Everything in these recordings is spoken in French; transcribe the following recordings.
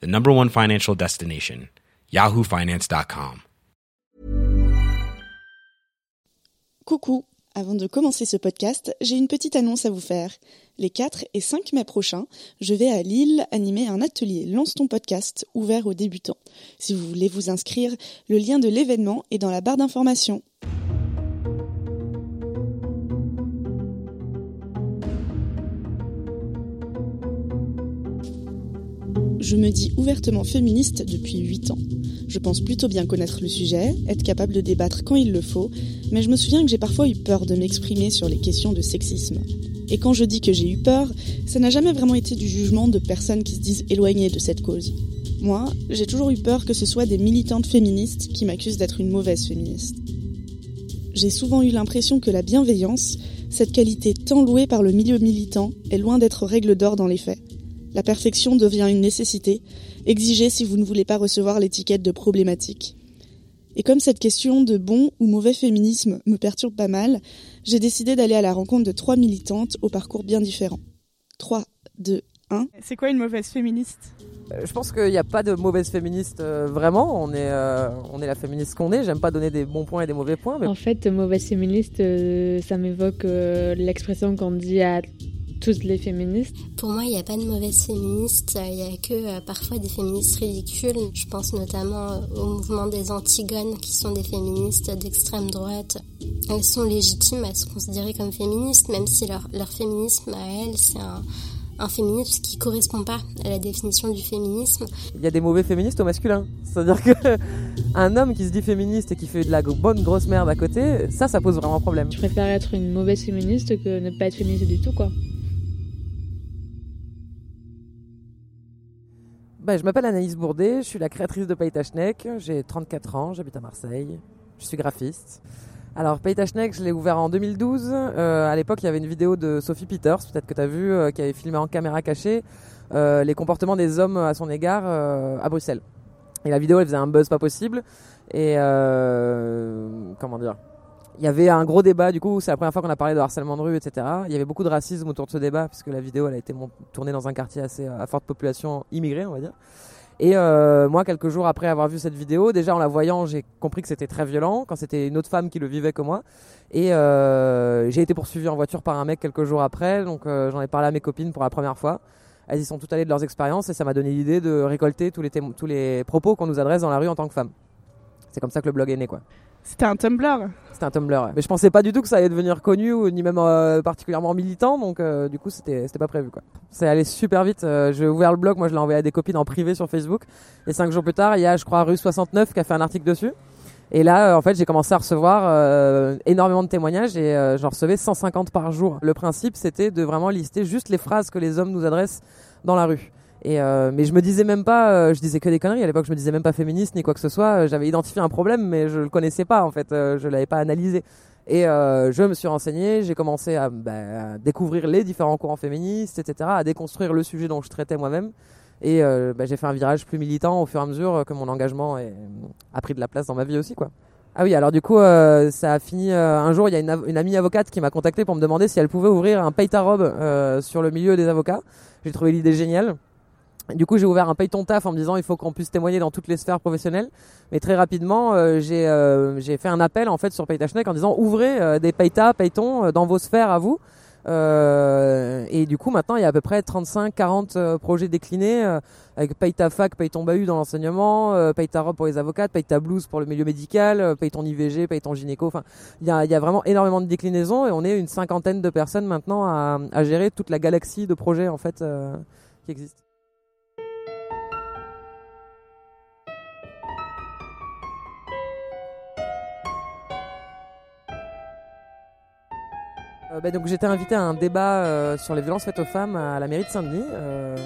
the number one financial destination, yahoofinance.com. Coucou, avant de commencer ce podcast, j'ai une petite annonce à vous faire. Les 4 et 5 mai prochains, je vais à Lille animer un atelier Lance ton podcast ouvert aux débutants. Si vous voulez vous inscrire, le lien de l'événement est dans la barre d'information. Je me dis ouvertement féministe depuis 8 ans. Je pense plutôt bien connaître le sujet, être capable de débattre quand il le faut, mais je me souviens que j'ai parfois eu peur de m'exprimer sur les questions de sexisme. Et quand je dis que j'ai eu peur, ça n'a jamais vraiment été du jugement de personnes qui se disent éloignées de cette cause. Moi, j'ai toujours eu peur que ce soit des militantes féministes qui m'accusent d'être une mauvaise féministe. J'ai souvent eu l'impression que la bienveillance, cette qualité tant louée par le milieu militant, est loin d'être règle d'or dans les faits. La perfection devient une nécessité, exigée si vous ne voulez pas recevoir l'étiquette de problématique. Et comme cette question de bon ou mauvais féminisme me perturbe pas mal, j'ai décidé d'aller à la rencontre de trois militantes au parcours bien différent. 3, 2, 1. C'est quoi une mauvaise féministe? Euh, Je pense qu'il n'y a pas de mauvaise féministe euh, vraiment. On est, euh, on est la féministe qu'on est. J'aime pas donner des bons points et des mauvais points, mais En fait, mauvaise féministe, euh, ça m'évoque euh, l'expression qu'on dit à toutes les féministes. Pour moi, il n'y a pas de mauvaise féministe, il n'y a que euh, parfois des féministes ridicules. Je pense notamment euh, au mouvement des Antigones, qui sont des féministes d'extrême droite. Elles sont légitimes à se considérer comme féministes, même si leur, leur féminisme à elles, c'est un, un féminisme qui correspond pas à la définition du féminisme. il y a des mauvais féministes au masculin. C'est-à-dire que un homme qui se dit féministe et qui fait de la bonne grosse merde à côté, ça, ça pose vraiment problème. Je préfère être une mauvaise féministe que ne pas être féministe du tout, quoi. Bah, je m'appelle Anaïs Bourdet, je suis la créatrice de Paytachnek, j'ai 34 ans, j'habite à Marseille, je suis graphiste. Alors Paytachnek, je l'ai ouvert en 2012. Euh, à l'époque, il y avait une vidéo de Sophie Peters, peut-être que tu as vu, euh, qui avait filmé en caméra cachée euh, les comportements des hommes à son égard à Bruxelles. Et la vidéo, elle faisait un buzz pas possible. Et comment dire? Il y avait un gros débat, du coup, c'est la première fois qu'on a parlé de harcèlement de rue, etc. Il y avait beaucoup de racisme autour de ce débat, puisque la vidéo, elle a été tournée dans un quartier assez à forte population immigrée, on va dire. Et euh, moi, quelques jours après avoir vu cette vidéo, déjà en la voyant, j'ai compris que c'était très violent, quand c'était une autre femme qui le vivait que moi. Et euh, j'ai été poursuivi en voiture par un mec quelques jours après, donc euh, j'en ai parlé à mes copines pour la première fois. Elles y sont toutes allées de leurs expériences et ça m'a donné l'idée de récolter tous les, tous les propos qu'on nous adresse dans la rue en tant que femme. C'est comme ça que le blog est né, quoi. C'était un Tumblr. C'était un Tumblr. ouais. Mais je pensais pas du tout que ça allait devenir connu ou ni même euh, particulièrement militant, donc euh, du coup c'était c'était pas prévu quoi. C'est allé super vite. euh, j'ai ouvert le blog, moi je l'ai envoyé à des copines en privé sur Facebook. Et cinq jours plus tard, il y a je crois rue 69 qui a fait un article dessus. Et là, en fait, j'ai commencé à recevoir énormément de témoignages et j'en recevais 150 par jour. Le principe, c'était de vraiment lister juste les phrases que les hommes nous adressent dans la rue. Et euh, mais je me disais même pas, euh, je disais que des conneries à l'époque. Je me disais même pas féministe ni quoi que ce soit. Euh, J'avais identifié un problème, mais je le connaissais pas en fait. Euh, je l'avais pas analysé. Et euh, je me suis renseigné. J'ai commencé à, bah, découvrir les différents courants féministes, etc., à déconstruire le sujet dont je traitais moi-même. Et euh, bah, j'ai fait un virage plus militant au fur et à mesure que mon engagement a pris de la place dans ma vie aussi, quoi. Ah oui, alors du coup, euh, ça a fini euh, un jour. Il y a une, amie avocate qui m'a contacté pour me demander si elle pouvait ouvrir un paye-ta-robe euh, sur le milieu des avocats. J'ai trouvé l'idée géniale. Du coup, j'ai ouvert un paye ton taf en me disant il faut qu'on puisse témoigner dans toutes les sphères professionnelles. Mais très rapidement, euh, j'ai euh, fait un appel en fait sur Paytachnek en disant ouvrez euh, des payta, payton euh, dans vos sphères à vous. Euh, et du coup, maintenant, il y a à peu près 35-40 euh, projets déclinés avec Paye ta fac, Paye ton bahut dans l'enseignement, euh, Paye ta robe pour les avocats, Paye ta blouse pour le milieu médical, euh, Paye ton IVG, Paye ton gynéco. Enfin, il y a, y a vraiment énormément de déclinaisons et on est une cinquantaine de personnes maintenant à, à gérer toute la galaxie de projets en fait qui existent. Euh, bah, donc j'étais invité à un débat euh, sur les violences faites aux femmes à la mairie de Saint-Denis. Euh,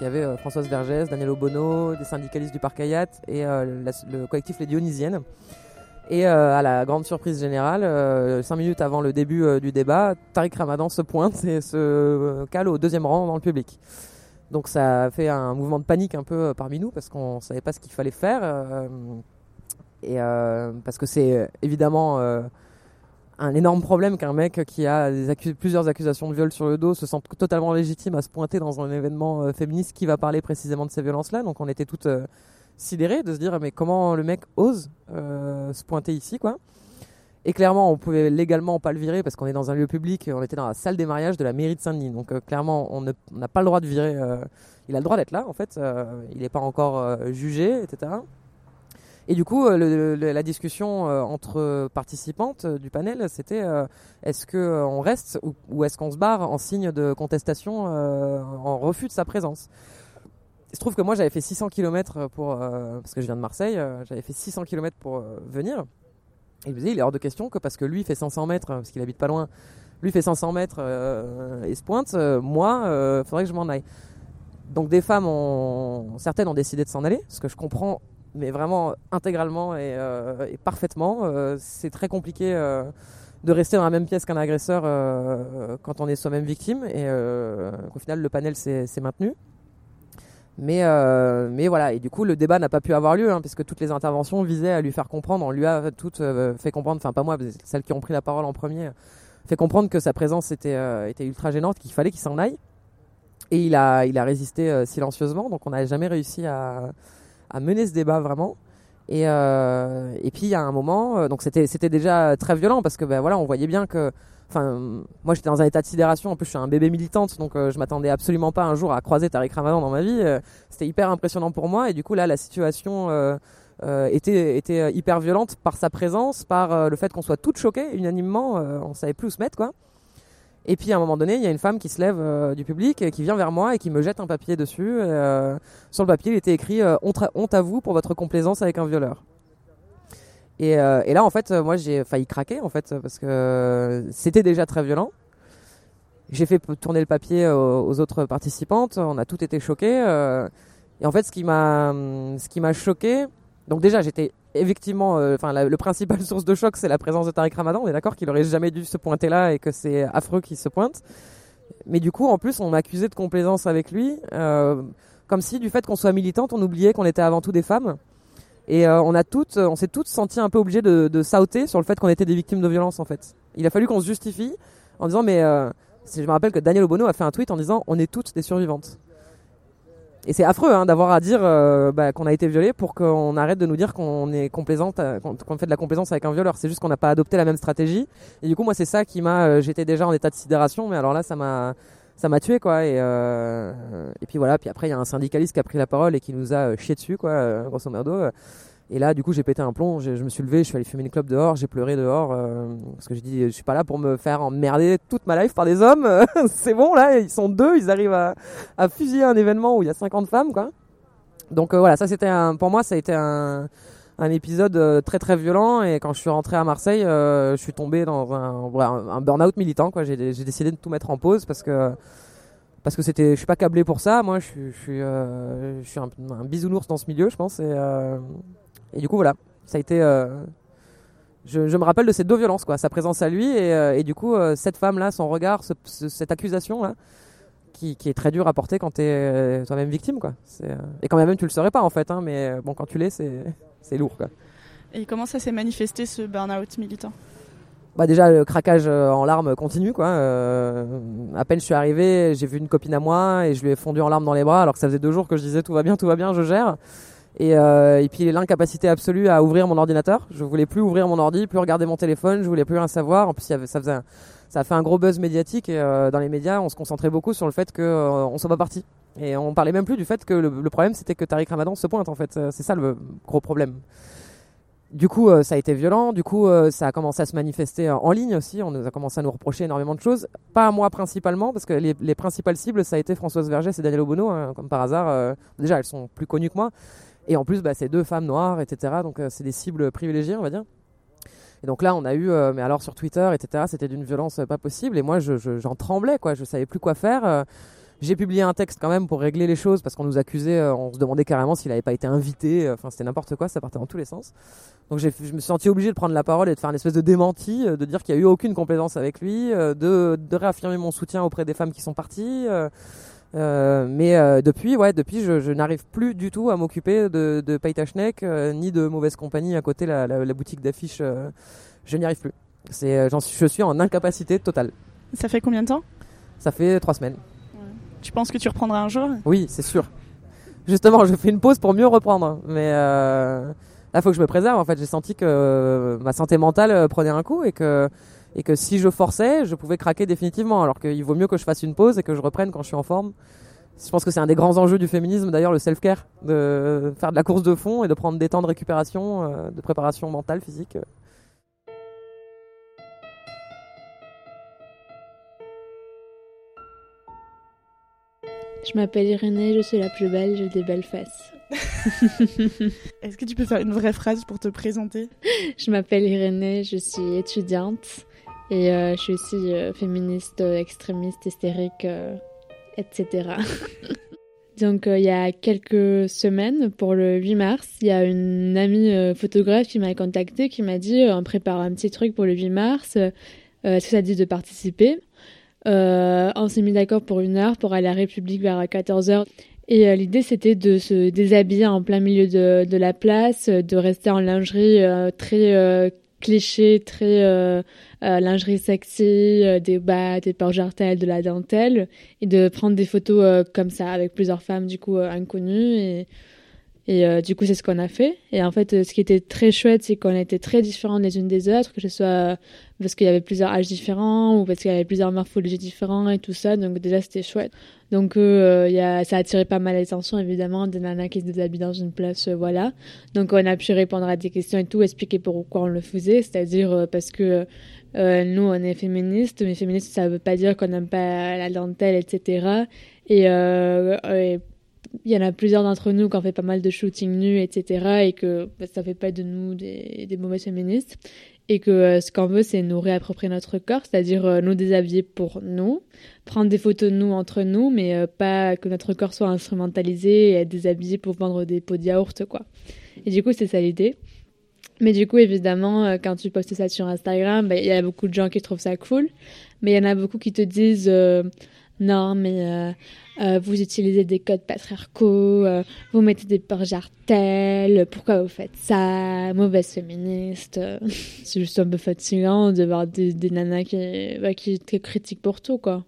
il y avait Françoise Vergès, Daniel Obono, des syndicalistes du Parc Hayat et le collectif Les Dionysiennes. Et à la grande surprise générale, cinq minutes avant le début du débat, Tariq Ramadan se pointe et se cale au deuxième rang dans le public. Donc ça a fait un mouvement de panique un peu parmi nous parce qu'on savait pas ce qu'il fallait faire. et parce que c'est évidemment un énorme problème qu'un mec qui a plusieurs accusations de viol sur le dos se sente totalement légitime à se pointer dans un événement euh, féministe qui va parler précisément de ces violences-là. Donc on était toutes euh, sidérées de se dire mais comment le mec ose euh, se pointer ici quoi? Et clairement, on pouvait légalement pas le virer parce qu'on est dans un lieu public. On était dans la salle des mariages de la mairie de Saint-Denis. Donc clairement, on n'a pas le droit de virer. il a le droit d'être là, en fait. il n'est pas encore jugé, etc. Et du coup, euh, la discussion euh, entre participantes euh, du panel, c'était est-ce que on reste ou, est-ce qu'on se barre en signe de contestation, en refus de sa présence? Il se trouve que moi, j'avais fait 600 km pour parce que je viens de Marseille, j'avais fait 600 km pour venir. Et il me disait, il est hors de question que parce que lui fait 500 mètres, parce qu'il habite pas loin, lui fait 500 mètres et se pointe, moi, euh, faudrait que je m'en aille. Donc des femmes, ont, certaines ont décidé de s'en aller, ce que je comprends, mais vraiment intégralement et, euh, parfaitement. Euh, c'est très compliqué euh, de rester dans la même pièce qu'un agresseur quand on est soi-même victime, et au final, le panel s'est maintenu. Mais, mais voilà, et du coup, le débat n'a pas pu avoir lieu, hein, puisque toutes les interventions visaient à lui faire comprendre. On lui a toutes fait comprendre, enfin pas moi, celles qui ont pris la parole en premier, fait comprendre que sa présence était, était ultra gênante, qu'il fallait qu'il s'en aille. Et il a, il a résisté silencieusement, donc on n'a jamais réussi à, à mener ce débat vraiment. Et, euh, et puis il y a un moment, euh, donc c'était déjà très violent parce que ben voilà, on voyait bien que, enfin, moi j'étais dans un état de sidération. En plus, je suis un bébé militante, donc euh, je m'attendais absolument pas un jour à croiser Tariq Ramadan dans ma vie. Euh, c'était hyper impressionnant pour moi. Et du coup là, la situation était était hyper violente par sa présence, par le fait qu'on soit toutes choquées unanimement. on savait plus où se mettre quoi. Et puis à un moment donné, il y a une femme qui se lève euh, du public, et qui vient vers moi et qui me jette un papier dessus. euh, sur le papier, il était écrit euh, honte, à- vous pour votre complaisance avec un violeur. Et, là, en fait, moi, j'ai failli craquer, en fait, parce que c'était déjà très violent. J'ai fait tourner le papier aux, autres participantes. On a toutes été choquées. et en fait, ce qui m'a, hum, ce qui m'a choqué, donc déjà, j'étais effectivement, euh, enfin, la- le principal source de choc, c'est la présence de Tariq Ramadan. On est d'accord qu'il aurait jamais dû se pointer là et que c'est affreux qu'il se pointe. Mais du coup, en plus, on m'accusait de complaisance avec lui, euh, comme si du fait qu'on soit militante, on oubliait qu'on était avant tout des femmes. Et euh, on a toutes, on s'est toutes senties un peu obligées de, sauter sur le fait qu'on était des victimes de violence en fait. Il a fallu qu'on se justifie en disant mais euh, je me rappelle que Daniel Obono a fait un tweet en disant on est toutes des survivantes. Et c'est affreux hein, d'avoir à dire euh, bah, qu'on a été violé pour qu'on arrête de nous dire qu'on est complaisante, euh, qu'on fait de la complaisance avec un violeur. C'est juste qu'on n'a pas adopté la même stratégie. Et du coup moi c'est ça qui m'a, euh, j'étais déjà en état de sidération, mais alors là ça m'a ça m'a tué quoi et euh, et puis voilà puis après il y a un syndicaliste qui a pris la parole et qui nous a euh, chié dessus quoi grosso modo et là du coup j'ai pété un plomb je me suis levé je suis allé fumer une clope dehors j'ai pleuré dehors euh, parce que j'ai dit je suis pas là pour me faire emmerder toute ma life par des hommes c'est bon là ils sont deux ils arrivent à, à fusiller un événement où il y a 50 femmes quoi donc euh, voilà ça c'était pour moi ça a été un un épisode euh, très très violent et quand je suis rentré à Marseille, je suis tombé dans un, un, burn-out militant. Quoi. J'ai, décidé de tout mettre en pause parce que parce que c'était, je suis pas câblé pour ça. Moi, je suis, un, un bisounours dans ce milieu, je pense. Et du coup, voilà, ça a été. euh, je, je me rappelle de ces deux violences, quoi, sa présence à lui et, euh, et du coup, euh, cette femme-là, son regard, ce- ce- cette accusation-là, qui, qui est très dur à porter quand t'es euh, toi-même victime, quoi. Et quand même, tu le serais pas en fait, hein, mais bon, quand tu l'es, c'est, lourd, quoi. Et comment ça s'est manifesté ce burn-out militant? Bah déjà le craquage en larmes continue quoi. Euh, à peine je suis arrivé, j'ai vu une copine à moi et je lui ai fondu en larmes dans les bras alors que ça faisait deux jours que je disais tout va bien, tout va bien, je gère. Et, euh, et puis l'incapacité absolue à ouvrir mon ordinateur. Je voulais plus ouvrir mon ordi, plus regarder mon téléphone, je voulais plus rien savoir. En plus ça faisait ça a fait un gros buzz médiatique et euh, dans les médias on se concentrait beaucoup sur le fait que euh, soit pas parti. Et on parlait même plus du fait que le, problème c'était que Tariq Ramadan se pointe en fait. Euh, C'est ça le gros problème. Du coup, ça a été violent. Du coup, ça a commencé à se manifester en ligne aussi. On nous a commencé à nous reprocher énormément de choses. Pas à moi principalement, parce que les, les principales cibles, ça a été Françoise Vergès et Daniel Obono, hein, comme par hasard. déjà, elles sont plus connues que moi. Et en plus, bah, c'est deux femmes noires, etc. Donc, euh, c'est des cibles privilégiées, on va dire. Et donc là, on a eu, euh, mais alors sur Twitter, etc., c'était d'une violence euh, pas possible. Et moi, je- je- j'en tremblais, quoi. Je savais plus quoi faire. euh, J'ai publié un texte quand même pour régler les choses parce qu'on nous accusait, euh, on se demandait carrément s'il n'avait pas été invité. Enfin, c'était n'importe quoi, ça partait dans tous les sens. Donc je me suis senti obligé de prendre la parole et de faire une espèce de démenti, de dire qu'il n'y a eu aucune complaisance avec lui, de, de, réaffirmer mon soutien auprès des femmes qui sont parties. Euh, mais euh, depuis, ouais, depuis, je, je n'arrive plus du tout à m'occuper de, de Paytachnek euh, ni de mauvaise compagnie à côté la, la, la boutique d'affiches. je n'y arrive plus. C'est, j'en suis, je suis en incapacité totale. Ça fait combien de temps? Ça fait trois semaines. Tu penses que tu reprendras un jour? Oui, c'est sûr. Justement, je fais une pause pour mieux reprendre, mais là, faut que je me préserve. En fait, j'ai senti que ma santé mentale prenait un coup et que et que si je forçais, je pouvais craquer définitivement. Alors qu'il vaut mieux que je fasse une pause et que je reprenne quand je suis en forme. Je pense que c'est un des grands enjeux du féminisme, d'ailleurs, le self-care, de faire de la course de fond et de prendre des temps de récupération, euh, de préparation mentale, physique. Je m'appelle Irénée, je suis la plus belle, j'ai des belles fesses. Est-ce que tu peux faire une vraie phrase pour te présenter? Je m'appelle Irénée, je suis étudiante et euh, je suis aussi euh, féministe, euh, extrémiste, hystérique, etc. Donc il y a quelques semaines, pour le 8 mars, il y a une amie photographe qui m'a contactée, qui m'a dit on prépare un petit truc pour le 8 mars, est-ce que ça dit de participer? On s'est mis d'accord pour une heure pour aller à la République vers 14h. Et l'idée, c'était de se déshabiller en plein milieu de, la place, de rester en lingerie euh, très cliché, très lingerie sexy, des bas, des porte de la dentelle, et de prendre des photos comme ça avec plusieurs femmes du coup inconnues. Et du coup, c'est ce qu'on a fait. Et en fait, ce qui était très chouette, c'est qu'on était très différents les unes des autres, que ce soit parce qu'il y avait plusieurs âges différents ou parce qu'il y avait plusieurs morphologies différentes et tout ça. Donc déjà, c'était chouette. Donc euh, y a, ça a attiré pas mal l'attention évidemment des nanas qui se déshabillent dans une place, euh, voilà. Donc on a pu répondre à des questions et tout, expliquer pourquoi on le faisait, c'est-à-dire euh, parce que euh, nous on est féministes, mais féministes ça veut pas dire qu'on n'aime pas la dentelle, etc. Et il y en a plusieurs d'entre nous qui ont fait pas mal de shooting nus, etc. Et que bah, ça fait pas de nous des, des mauvaises féministes et que euh, ce qu'on veut, c'est nous réapproprier notre corps, c'est-à-dire euh, nous déshabiller pour nous, prendre des photos de nous entre nous, mais euh, pas que notre corps soit instrumentalisé et être déshabillé pour vendre des pots de yaourt, quoi. Et du coup, c'est ça l'idée. Mais du coup, évidemment, quand tu postes ça sur Instagram, bah, il y a beaucoup de gens qui trouvent ça cool, mais il y en a beaucoup qui te disent non, mais euh, vous utilisez des codes patriarcaux, euh, vous mettez des portes jartelles, pourquoi vous faites ça, mauvaise féministe. c'est juste un peu fatigant de voir des, des nanas qui, bah, qui te critiquent pour tout, quoi.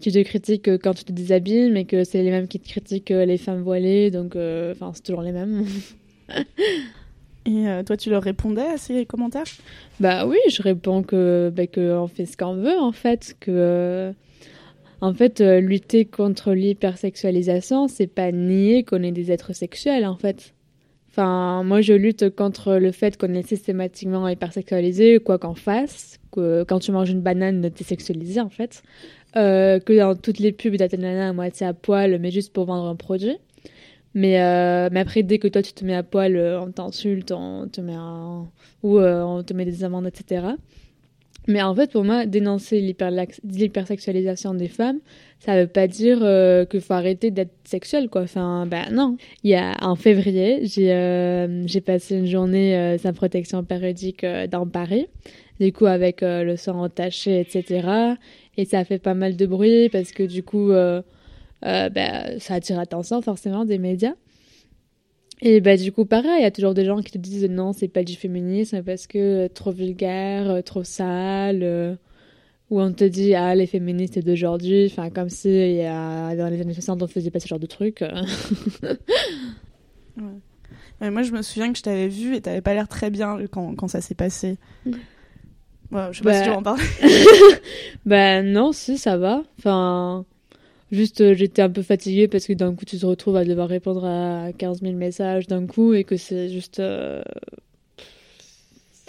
Qui te critiquent quand tu te déshabilles, mais que c'est les mêmes qui te critiquent euh, les femmes voilées, donc enfin c'est toujours les mêmes. Et toi, tu leur répondais à ces commentaires? Bah oui, je réponds que, bah, que on fait ce qu'on veut en fait, que en fait, euh, lutter contre l'hypersexualisation, c'est pas nier qu'on est des êtres sexuels, en fait. Enfin, moi, je lutte contre le fait qu'on est systématiquement hypersexualisé, quoi qu'en fasse. Quand tu manges une banane, t'es sexualisé, en fait. Euh, que dans toutes les pubs, t'as à moitié à poil, mais juste pour vendre un produit. Mais, euh, mais après, dès que toi, tu te mets à poil, on t'insulte, on te met ou on te met des amendes, etc. Mais en fait, pour moi, dénoncer l'hypersexualisation des femmes, ça veut pas dire euh, qu'il faut arrêter d'être sexuel, quoi. Enfin, ben non. Il y a en février, j'ai euh, passé une journée euh, sans protection périodique euh, dans Paris, du coup avec euh, le sang entaché, etc. Et ça a fait pas mal de bruit parce que du coup, ben, ça attire l'attention forcément des médias. Et bah du coup pareil, il y a toujours des gens qui te disent non, c'est pas du féminisme parce que euh, trop vulgaire, euh, trop sale, euh, ou on te dit ah les féministes d'aujourd'hui, enfin comme si il y a, dans les années 60 on faisait pas ce genre de trucs. ouais. moi je me souviens que je t'avais vu et t'avais pas l'air très bien quand, quand ça s'est passé. Ouais, je sais pas si tu bah en parles. bah non, si ça va. Enfin Juste, euh, j'étais un peu fatiguée parce que d'un coup, tu te retrouves à devoir répondre à 15 000 messages d'un coup et que c'est juste euh,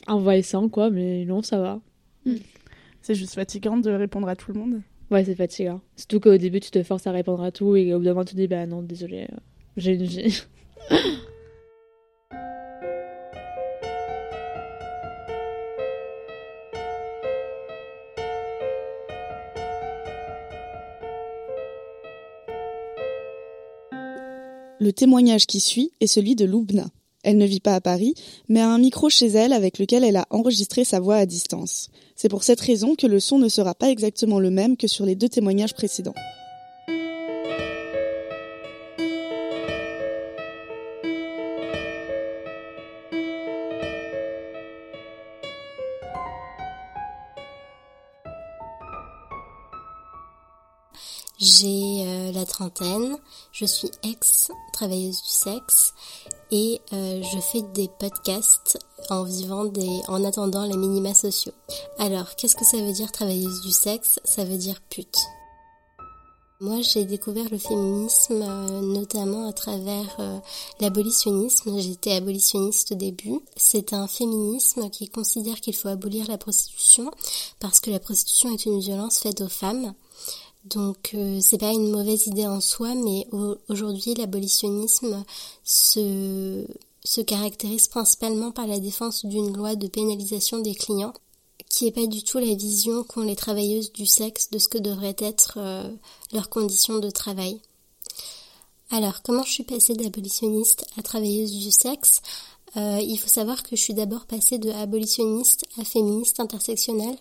envahissant, quoi. Mais non, ça va. Hmm. C'est juste fatigant de répondre à tout le monde. Ouais, c'est fatigant. Surtout qu'au début, tu te forces à répondre à tout et au bout d'un moment, tu te dis, bah non, désolé, euh, j'ai une vie. Le témoignage qui suit est celui de Loubna. Elle ne vit pas à Paris, mais a un micro chez elle avec lequel elle a enregistré sa voix à distance. C'est pour cette raison que le son ne sera pas exactement le même que sur les deux témoignages précédents. Trentaine, je suis ex-travailleuse du sexe et euh, je fais des podcasts en vivant des, en attendant les minima sociaux. Alors, qu'est-ce que ça veut dire travailleuse du sexe? Ça veut dire pute. Moi, j'ai découvert le féminisme euh, notamment à travers l'abolitionnisme. J'étais abolitionniste au début. C'est un féminisme qui considère qu'il faut abolir la prostitution parce que la prostitution est une violence faite aux femmes donc euh, c'est pas une mauvaise idée en soi, mais aujourd'hui l'abolitionnisme se, se caractérise principalement par la défense d'une loi de pénalisation des clients, qui est pas du tout la vision qu'ont les travailleuses du sexe de ce que devraient être euh, leurs conditions de travail. Alors comment je suis passée d'abolitionniste à travailleuse du sexe? Euh, Il faut savoir que je suis d'abord passée de abolitionniste à féministe intersectionnelle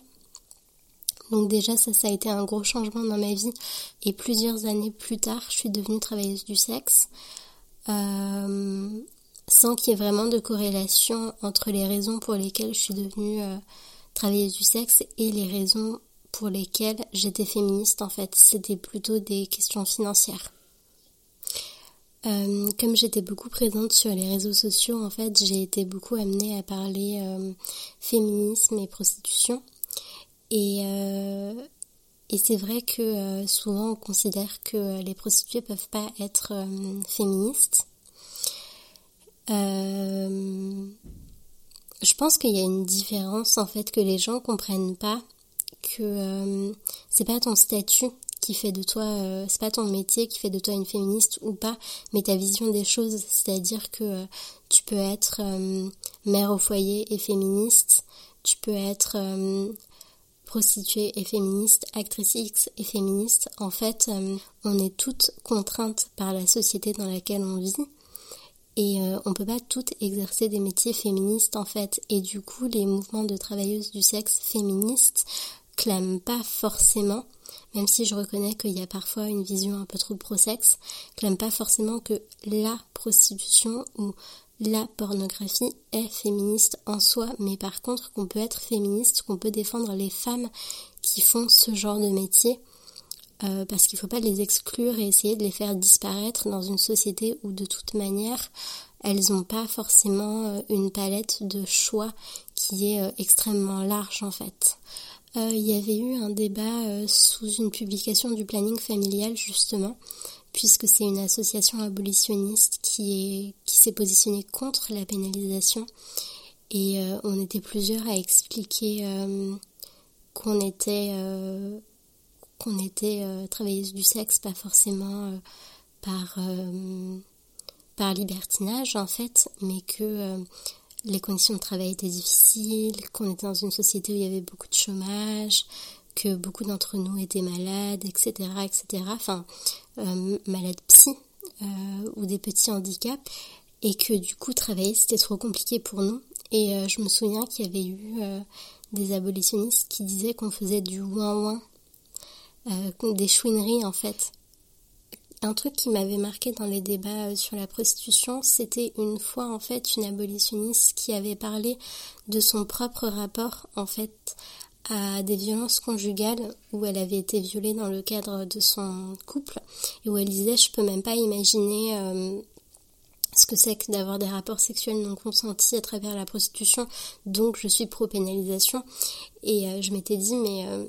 donc déjà ça, ça a été un gros changement dans ma vie. Et plusieurs années plus tard, je suis devenue travailleuse du sexe. Euh, sans qu'il y ait vraiment de corrélation entre les raisons pour lesquelles je suis devenue euh, travailleuse du sexe et les raisons pour lesquelles j'étais féministe en fait. C'était plutôt des questions financières. Euh, comme j'étais beaucoup présente sur les réseaux sociaux, en fait, j'ai été beaucoup amenée à parler féminisme et prostitution. Et, euh, et c'est vrai que euh, souvent on considère que les prostituées peuvent pas être euh, féministes. je pense qu'il y a une différence en fait que les gens comprennent pas que c'est pas ton statut qui fait de toi, c'est pas ton métier qui fait de toi une féministe ou pas, mais ta vision des choses. C'est-à-dire que tu peux être mère au foyer et féministe, tu peux être prostituée et féministe, actrice X et féministe, en fait, euh, on est toutes contraintes par la société dans laquelle on vit. Et euh, on peut pas toutes exercer des métiers féministes en fait. Et du coup, les mouvements de travailleuses du sexe féministes clament pas forcément, même si je reconnais qu'il y a parfois une vision un peu trop pro-sexe, clament pas forcément que la prostitution ou la pornographie est féministe en soi, mais par contre qu'on peut être féministe, qu'on peut défendre les femmes qui font ce genre de métier, euh, parce qu'il ne faut pas les exclure et essayer de les faire disparaître dans une société où de toute manière elles n'ont pas forcément euh, une palette de choix qui est euh, extrêmement large en fait. Il y avait eu un débat sous une publication du planning familial justement puisque c'est une association abolitionniste qui est qui s'est positionnée contre la pénalisation. Et euh, on était plusieurs à expliquer euh, qu'on était euh, travailleuse du sexe pas forcément par par libertinage en fait mais que les conditions de travail étaient difficiles, qu'on était dans une société où il y avait beaucoup de chômage, que beaucoup d'entre nous étaient malades, etc., etc. Enfin, euh, malades psy euh, ou des petits handicaps, et que du coup travailler c'était trop compliqué pour nous. Et euh, je me souviens qu'il y avait eu des abolitionnistes qui disaient qu'on faisait du ouin ouin, des chouineries en fait. Un truc qui m'avait marqué dans les débats sur la prostitution, c'était une fois en fait une abolitionniste qui avait parlé de son propre rapport en fait à des violences conjugales où elle avait été violée dans le cadre de son couple et où elle disait je peux même pas imaginer euh, ce que c'est que d'avoir des rapports sexuels non consentis à travers la prostitution. Donc je suis pro pénalisation et euh, je m'étais dit mais euh,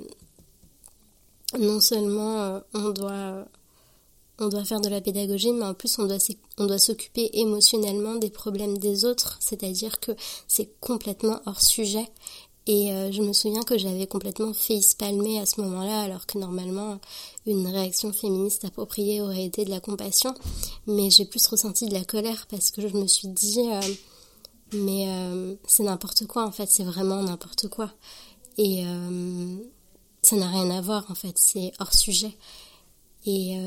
non seulement on doit faire de la pédagogie, mais en plus on doit, on doit s'occuper émotionnellement des problèmes des autres, c'est-à-dire que c'est complètement hors sujet et euh, je me souviens que j'avais complètement face-palmé à ce moment-là, alors que normalement une réaction féministe appropriée aurait été de la compassion. Mais j'ai plus ressenti de la colère parce que je me suis dit, euh, mais euh, c'est n'importe quoi en fait, c'est vraiment n'importe quoi. Et ça n'a rien à voir en fait, c'est hors sujet. Et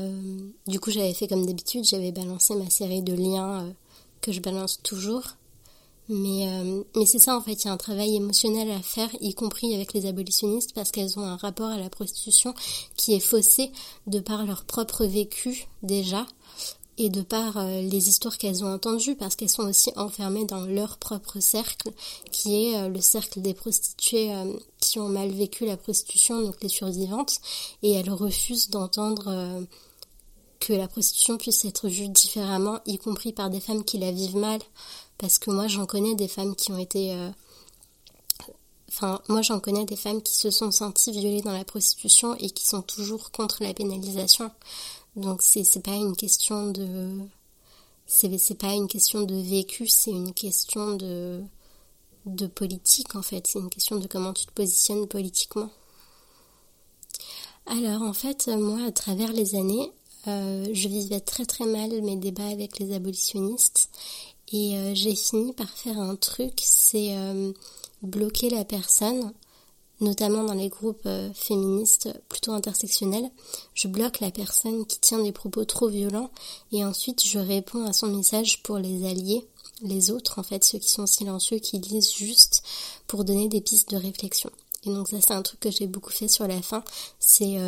du coup, j'avais fait comme d'habitude, j'avais balancé ma série de liens que je balance toujours. Mais, mais c'est ça en fait, il y a un travail émotionnel à faire, y compris avec les abolitionnistes, parce qu'elles ont un rapport à la prostitution qui est faussé de par leur propre vécu déjà, et de par euh, les histoires qu'elles ont entendues, parce qu'elles sont aussi enfermées dans leur propre cercle, qui est euh, le cercle des prostituées euh, qui ont mal vécu la prostitution, donc les survivantes, et elles refusent d'entendre que la prostitution puisse être vue différemment, y compris par des femmes qui la vivent mal, parce que moi j'en connais des femmes qui ont été... Enfin, moi j'en connais des femmes qui se sont senties violées dans la prostitution et qui sont toujours contre la pénalisation. Donc c'est pas une question de c'est pas une question de vécu, c'est une question de de politique en fait, c'est une question de comment tu te positionnes politiquement. Alors en fait, moi à travers les années, euh, je vivais très très mal mes débats avec les abolitionnistes et euh, j'ai fini par faire un truc, c'est euh, bloquer la personne notamment dans les groupes euh, féministes plutôt intersectionnels, je bloque la personne qui tient des propos trop violents et ensuite je réponds à son message pour les alliés, les autres en fait, ceux qui sont silencieux, qui lisent juste pour donner des pistes de réflexion. Et donc ça c'est un truc que j'ai beaucoup fait sur la fin, c'est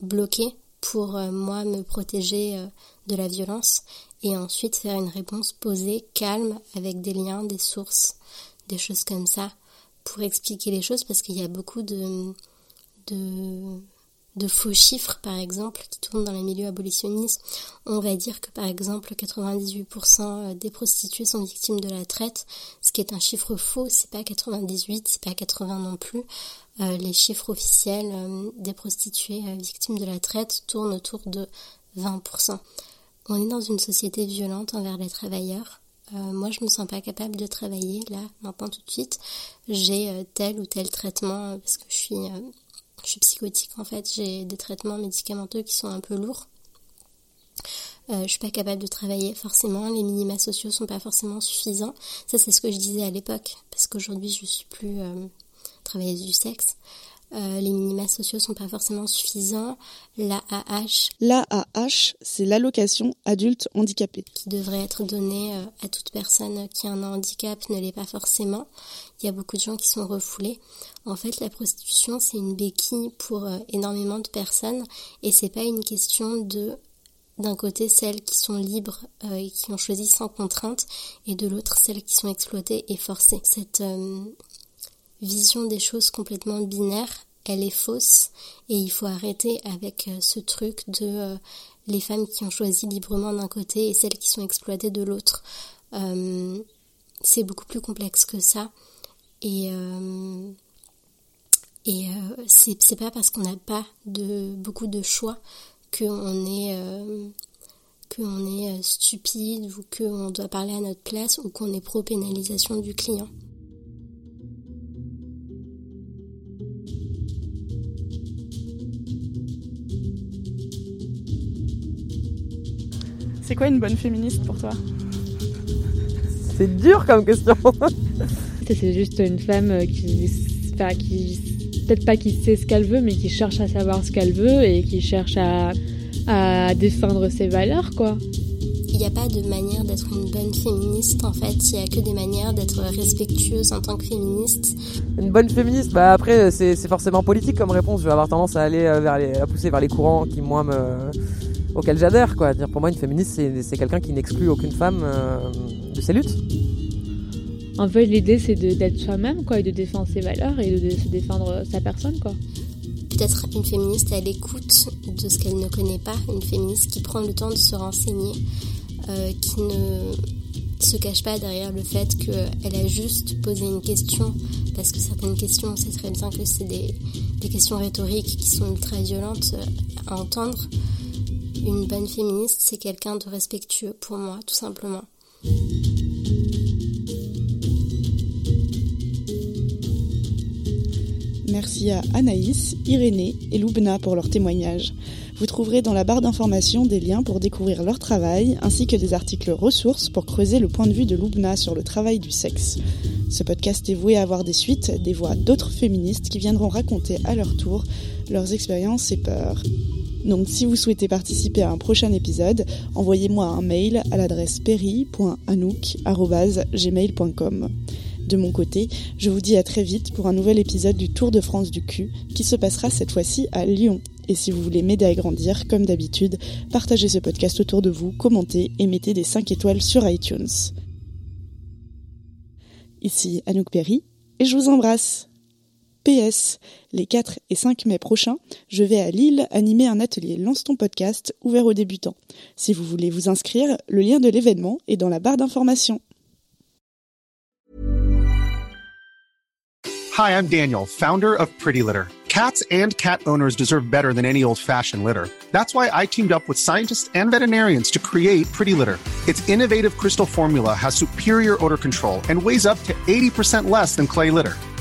bloquer pour moi me protéger de la violence et ensuite faire une réponse posée, calme, avec des liens, des sources, des choses comme ça pour expliquer les choses parce qu'il y a beaucoup de, de, faux chiffres, par exemple, qui tournent dans les milieux abolitionnistes. On va dire que, par exemple, 98% des prostituées sont victimes de la traite, ce qui est un chiffre faux. C'est pas 98, c'est pas 80 non plus. Euh, les chiffres officiels euh, des prostituées euh, victimes de la traite tournent autour de 20%. On est dans une société violente envers les travailleurs. Euh, moi, je me sens pas capable de travailler là, maintenant tout de suite. J'ai euh, tel ou tel traitement euh, parce que je suis, psychotique en fait. J'ai des traitements médicamenteux qui sont un peu lourds. je suis pas capable de travailler forcément. Les minima sociaux sont pas forcément suffisants. Ça, c'est ce que je disais à l'époque parce qu'aujourd'hui, je suis plus travailleuse du sexe. Euh, les minima sociaux sont pas forcément suffisants. L'AAH. L'AAH, c'est l'allocation adulte handicapé. Qui devrait être donnée euh, à toute personne qui a un handicap ne l'est pas forcément. Il y a beaucoup de gens qui sont refoulés. En fait, la prostitution, c'est une béquille pour euh, énormément de personnes et c'est pas une question de d'un côté celles qui sont libres et qui ont choisi sans contrainte et de l'autre celles qui sont exploitées et forcées. Cette vision des choses complètement binaire, elle est fausse et il faut arrêter avec euh, ce truc de euh, les femmes qui ont choisi librement d'un côté et celles qui sont exploitées de l'autre. Euh, c'est beaucoup plus complexe que ça et c'est pas parce qu'on n'a pas beaucoup de choix qu'on est est stupide ou qu'on doit parler à notre place ou qu'on est pro pénalisation du client. C'est quoi une bonne féministe pour toi C'est dur comme question. c'est juste une femme euh, qui, qui peut-être pas qui sait ce qu'elle veut, mais qui cherche à savoir ce qu'elle veut et qui cherche à, à défendre ses valeurs, quoi. Il n'y a pas de manière d'être une bonne féministe en fait, il n'y a que des manières d'être respectueuse en tant que féministe. Une bonne féministe, bah après c'est forcément politique comme réponse, je vais avoir tendance à aller euh, vers les, à pousser vers les courants qui moi me auquel j'adhère. Quoi. Dire, pour moi, une féministe, c'est quelqu'un qui n'exclut aucune femme euh, de ses luttes. En fait, l'idée, c'est d'être soi-même, quoi, et de défendre ses valeurs et de, se défendre sa personne, quoi. Peut-être une féministe à l'écoute de ce qu'elle ne connaît pas, une féministe qui prend le temps de se renseigner, euh, qui ne se cache pas derrière le fait qu'elle a juste posé une question, parce que certaines questions, on sait très bien que c'est des, des questions rhétoriques qui sont ultra violentes à entendre. Une bonne féministe, c'est quelqu'un de respectueux pour moi, tout simplement. Merci à Anaïs, Irénée et Loubna pour leur témoignage. Vous trouverez dans la barre d'information des liens pour découvrir leur travail, ainsi que des articles ressources pour creuser le point de vue de Loubna sur le travail du sexe. Ce podcast est voué à avoir des suites, des voix d'autres féministes qui viendront raconter à leur tour leurs expériences et peurs. Donc si vous souhaitez participer à un prochain épisode, envoyez-moi un mail à l'adresse perry.anouk.gmail.com. De mon côté, je vous dis à très vite pour un nouvel épisode du Tour de France du cul qui se passera cette fois-ci à Lyon. Et si vous voulez m'aider à grandir, comme d'habitude, partagez ce podcast autour de vous, commentez et mettez des 5 étoiles sur iTunes. Ici Anouk Perry et je vous embrasse. PS, les 4 et 5 mai prochains, je vais à Lille animer un atelier Lance ton podcast ouvert aux débutants. Si vous voulez vous inscrire, le lien de l'événement est dans la barre d'information. Hi, I'm Daniel, founder of Pretty Litter. Cats and cat owners deserve better than any old-fashioned litter. That's why I teamed up with scientists and veterinarians to create Pretty Litter. Its innovative crystal formula has superior odor control and weighs up to 80% less than clay litter.